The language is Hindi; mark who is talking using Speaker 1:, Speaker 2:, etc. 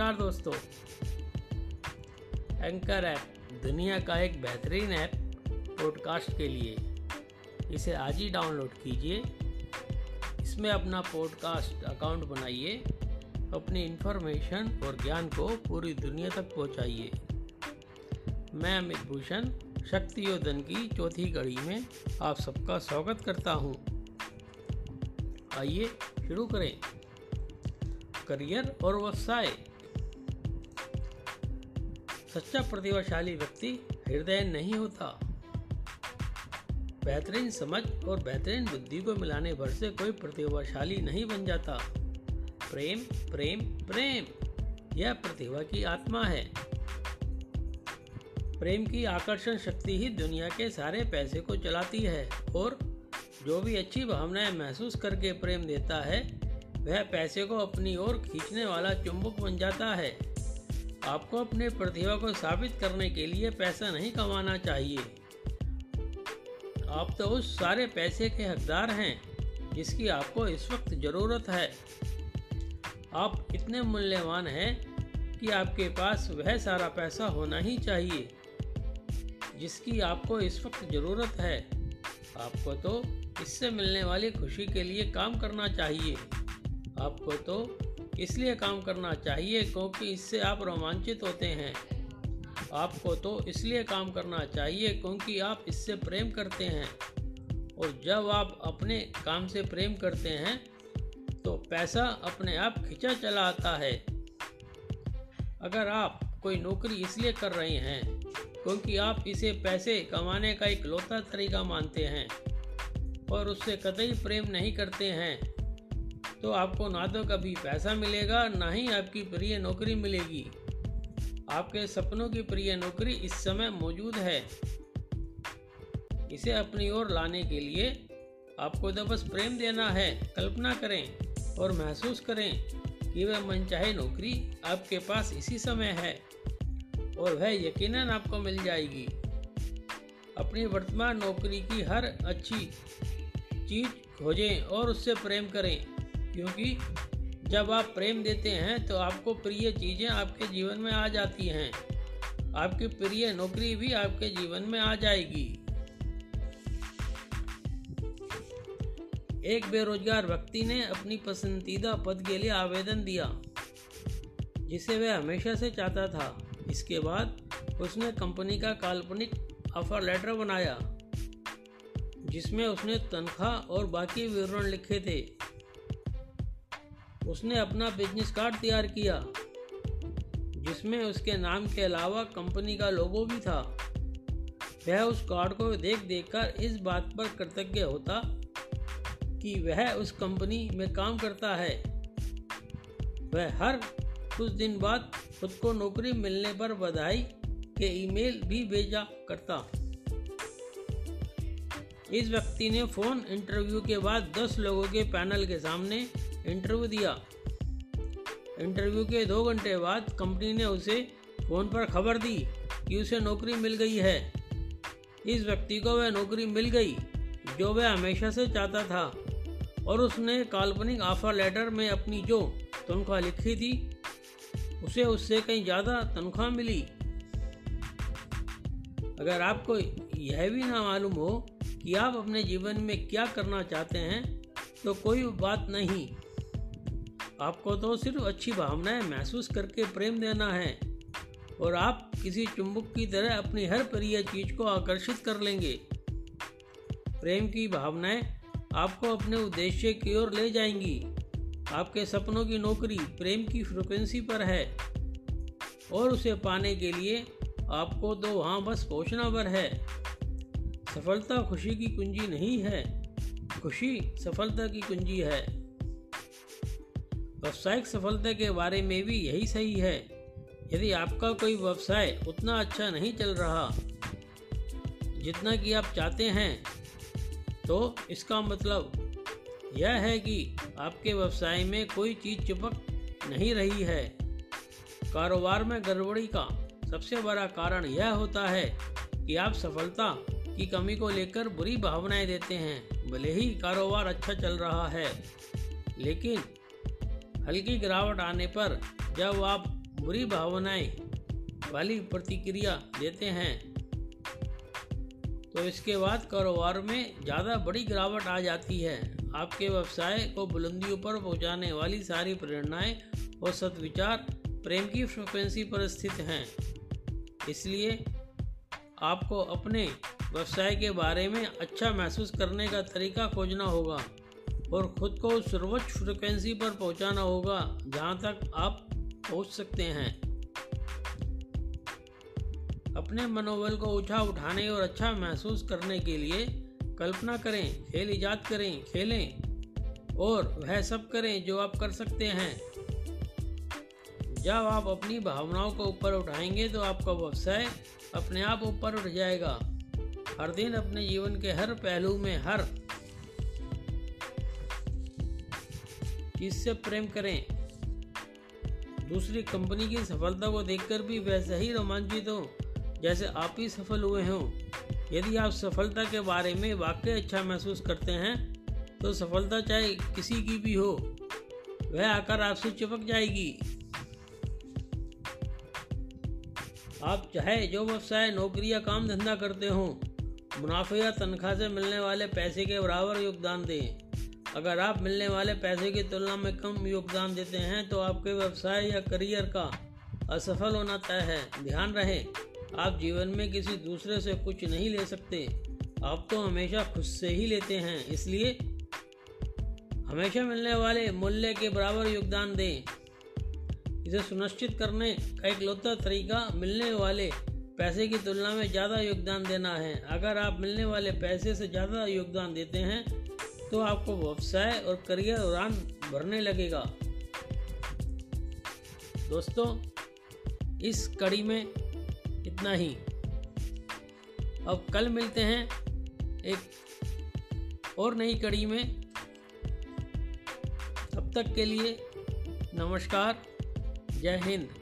Speaker 1: नमस्कार दोस्तों। एंकर ऐप दुनिया का एक बेहतरीन ऐप पॉडकास्ट के लिए। इसे आज ही डाउनलोड कीजिए। इसमें अपना पॉडकास्ट अकाउंट बनाइए, अपनी इन्फॉर्मेशन और ज्ञान को पूरी दुनिया तक पहुंचाइए। मैं अमित भूषण, शक्ति योधन की चौथी कड़ी में आप सबका स्वागत करता हूँ। आइए शुरू करें। करियर और व्यवसाय। सच्चा प्रतिभाशाली व्यक्ति हृदय नहीं होता। बेहतरीन समझ और बेहतरीन बुद्धि को मिलाने भर से कोई प्रतिभाशाली नहीं बन जाता। प्रेम प्रेम प्रेम, यह प्रतिभा की आत्मा है। प्रेम की आकर्षण शक्ति ही दुनिया के सारे पैसे को चलाती है और जो भी अच्छी भावनाएँ महसूस करके प्रेम देता है, वह पैसे को अपनी ओर खींचने वाला चुंबक बन जाता है। आपको अपने प्रतिभा को साबित करने के लिए पैसा नहीं कमाना चाहिए। आप तो उस सारे पैसे के हकदार हैं, जिसकी आपको इस वक्त ज़रूरत है। आप इतने मूल्यवान हैं कि आपके पास वह सारा पैसा होना ही चाहिए, जिसकी आपको इस वक्त ज़रूरत है। आपको तो इससे मिलने वाली खुशी के लिए काम करना चाहिए। आपको तो इसलिए काम करना चाहिए क्योंकि इससे आप रोमांचित होते हैं। आपको तो इसलिए काम करना चाहिए क्योंकि आप इससे प्रेम करते हैं। और जब आप अपने काम से प्रेम करते हैं तो पैसा अपने आप खिंचा चला आता है। अगर आप कोई नौकरी इसलिए कर रहे हैं क्योंकि आप इसे पैसे कमाने का एक लौता तरीका मानते हैं और उससे कतई प्रेम नहीं करते हैं तो आपको ना तो कभी पैसा मिलेगा, ना ही आपकी प्रिय नौकरी मिलेगी। आपके सपनों की प्रिय नौकरी इस समय मौजूद है। इसे अपनी ओर लाने के लिए आपको तो बस प्रेम देना है, कल्पना करें और महसूस करें कि वह मनचाहे नौकरी आपके पास इसी समय है और वह यकीनन आपको मिल जाएगी। अपनी वर्तमान नौकरी की हर अच्छी चीज़ खोजें और उससे प्रेम करें। क्योंकि जब आप प्रेम देते हैं तो आपको प्रिय चीज़ें आपके जीवन में आ जाती हैं। आपकी प्रिय नौकरी भी आपके जीवन में आ जाएगी। एक बेरोजगार व्यक्ति ने अपनी पसंदीदा पद के लिए आवेदन दिया, जिसे वह हमेशा से चाहता था। इसके बाद उसने कंपनी का काल्पनिक ऑफ़र लेटर बनाया, जिसमें उसने तनख्वाह और बाकी विवरण लिखे थे। उसने अपना बिज़नेस कार्ड तैयार किया, जिसमें उसके नाम के अलावा कंपनी का लोगो भी था। वह उस कार्ड को देख देखकर इस बात पर कृतज्ञ होता कि वह उस कंपनी में काम करता है। वह हर कुछ दिन बाद खुद को नौकरी मिलने पर बधाई के ईमेल भी भेजा करता। इस व्यक्ति ने फ़ोन इंटरव्यू के बाद 10 लोगों के पैनल के सामने इंटरव्यू दिया। इंटरव्यू के दो घंटे बाद कंपनी ने उसे फ़ोन पर खबर दी कि उसे नौकरी मिल गई है। इस व्यक्ति को वह नौकरी मिल गई, जो वह हमेशा से चाहता था। और उसने काल्पनिक ऑफ़र लेटर में अपनी जो तनख्वाह लिखी थी, उसे उससे कहीं ज़्यादा तनख्वाह मिली। अगर आपको यह भी ना मालूम हो कि आप अपने जीवन में क्या करना चाहते हैं तो कोई बात नहीं। आपको तो सिर्फ़ अच्छी भावनाएँ महसूस करके प्रेम देना है। और आप किसी चुंबक की तरह अपनी हर प्रिय चीज़ को आकर्षित कर लेंगे। प्रेम की भावनाएँ आपको अपने उद्देश्य की ओर ले जाएँगी। आपके सपनों की नौकरी प्रेम की फ्रिक्वेंसी पर है। और उसे पाने के लिए आपको तो वहाँ बस पहुँचना पर है। सफलता खुशी की कुंजी नहीं है। खुशी सफलता की कुंजी है। व्यवसायिक सफलता के बारे में भी यही सही है। यदि आपका कोई व्यवसाय उतना अच्छा नहीं चल रहा जितना कि आप चाहते हैं तो इसका मतलब यह है कि आपके व्यवसाय में कोई चीज़ चिपक नहीं रही है। कारोबार में गड़बड़ी का सबसे बड़ा कारण यह होता है कि आप सफलता की कमी को लेकर बुरी भावनाएँ देते हैं, भले ही कारोबार अच्छा चल रहा है। लेकिन हल्की गिरावट आने पर जब आप बुरी भावनाएँ वाली प्रतिक्रिया देते हैं तो इसके बाद कारोबार में ज़्यादा बड़ी गिरावट आ जाती है। आपके व्यवसाय को बुलंदियों पर पहुँचाने वाली सारी प्रेरणाएँ और सदविचार प्रेम की फ्रिक्वेंसी पर स्थित हैं। इसलिए आपको अपने व्यवसाय के बारे में अच्छा महसूस करने का तरीका खोजना होगा। और ख़ुद को सर्वोच्च फ्रिक्वेंसी पर पहुंचाना होगा, जहाँ तक आप पहुँच सकते हैं। अपने मनोबल को ऊँचा उठाने और अच्छा महसूस करने के लिए कल्पना करें, खेल ईजाद करें, खेलें, और वह सब करें जो आप कर सकते हैं। जब आप अपनी भावनाओं को ऊपर उठाएँगे तो आपका व्यवसाय अपने आप ऊपर उठ जाएगा। हर दिन अपने जीवन के हर पहलू में, हर चीज़ से प्रेम करें। दूसरी कंपनी की सफलता को देखकर भी वैसे ही रोमांचित हो, जैसे आप ही सफल हुए हों। यदि आप सफलता के बारे में वाकई अच्छा महसूस करते हैं तो सफलता चाहे किसी की भी हो, वह आकर आपसे चिपक जाएगी। आप चाहे जो व्यवसाय, नौकरी या काम धंधा करते हो, मुनाफे या तनख्वाह से मिलने वाले पैसे के बराबर योगदान दें। अगर आप मिलने वाले पैसे की तुलना में कम योगदान देते हैं तो आपके व्यवसाय या करियर का असफल होना तय है। ध्यान रहे, आप जीवन में किसी दूसरे से कुछ नहीं ले सकते। आप तो हमेशा खुद से ही लेते हैं, इसलिए हमेशा मिलने वाले मूल्य के बराबर योगदान दें। इसे सुनिश्चित करने का एक लौता तरीका, मिलने वाले पैसे की तुलना में ज़्यादा योगदान देना है। अगर आप मिलने वाले पैसे से ज़्यादा योगदान देते हैं तो आपको व्यवसाय और करियर उड़ान भरने लगेगा। दोस्तों, इस कड़ी में इतना ही। अब कल मिलते हैं एक और नई कड़ी में। तब तक के लिए नमस्कार, जय हिंद।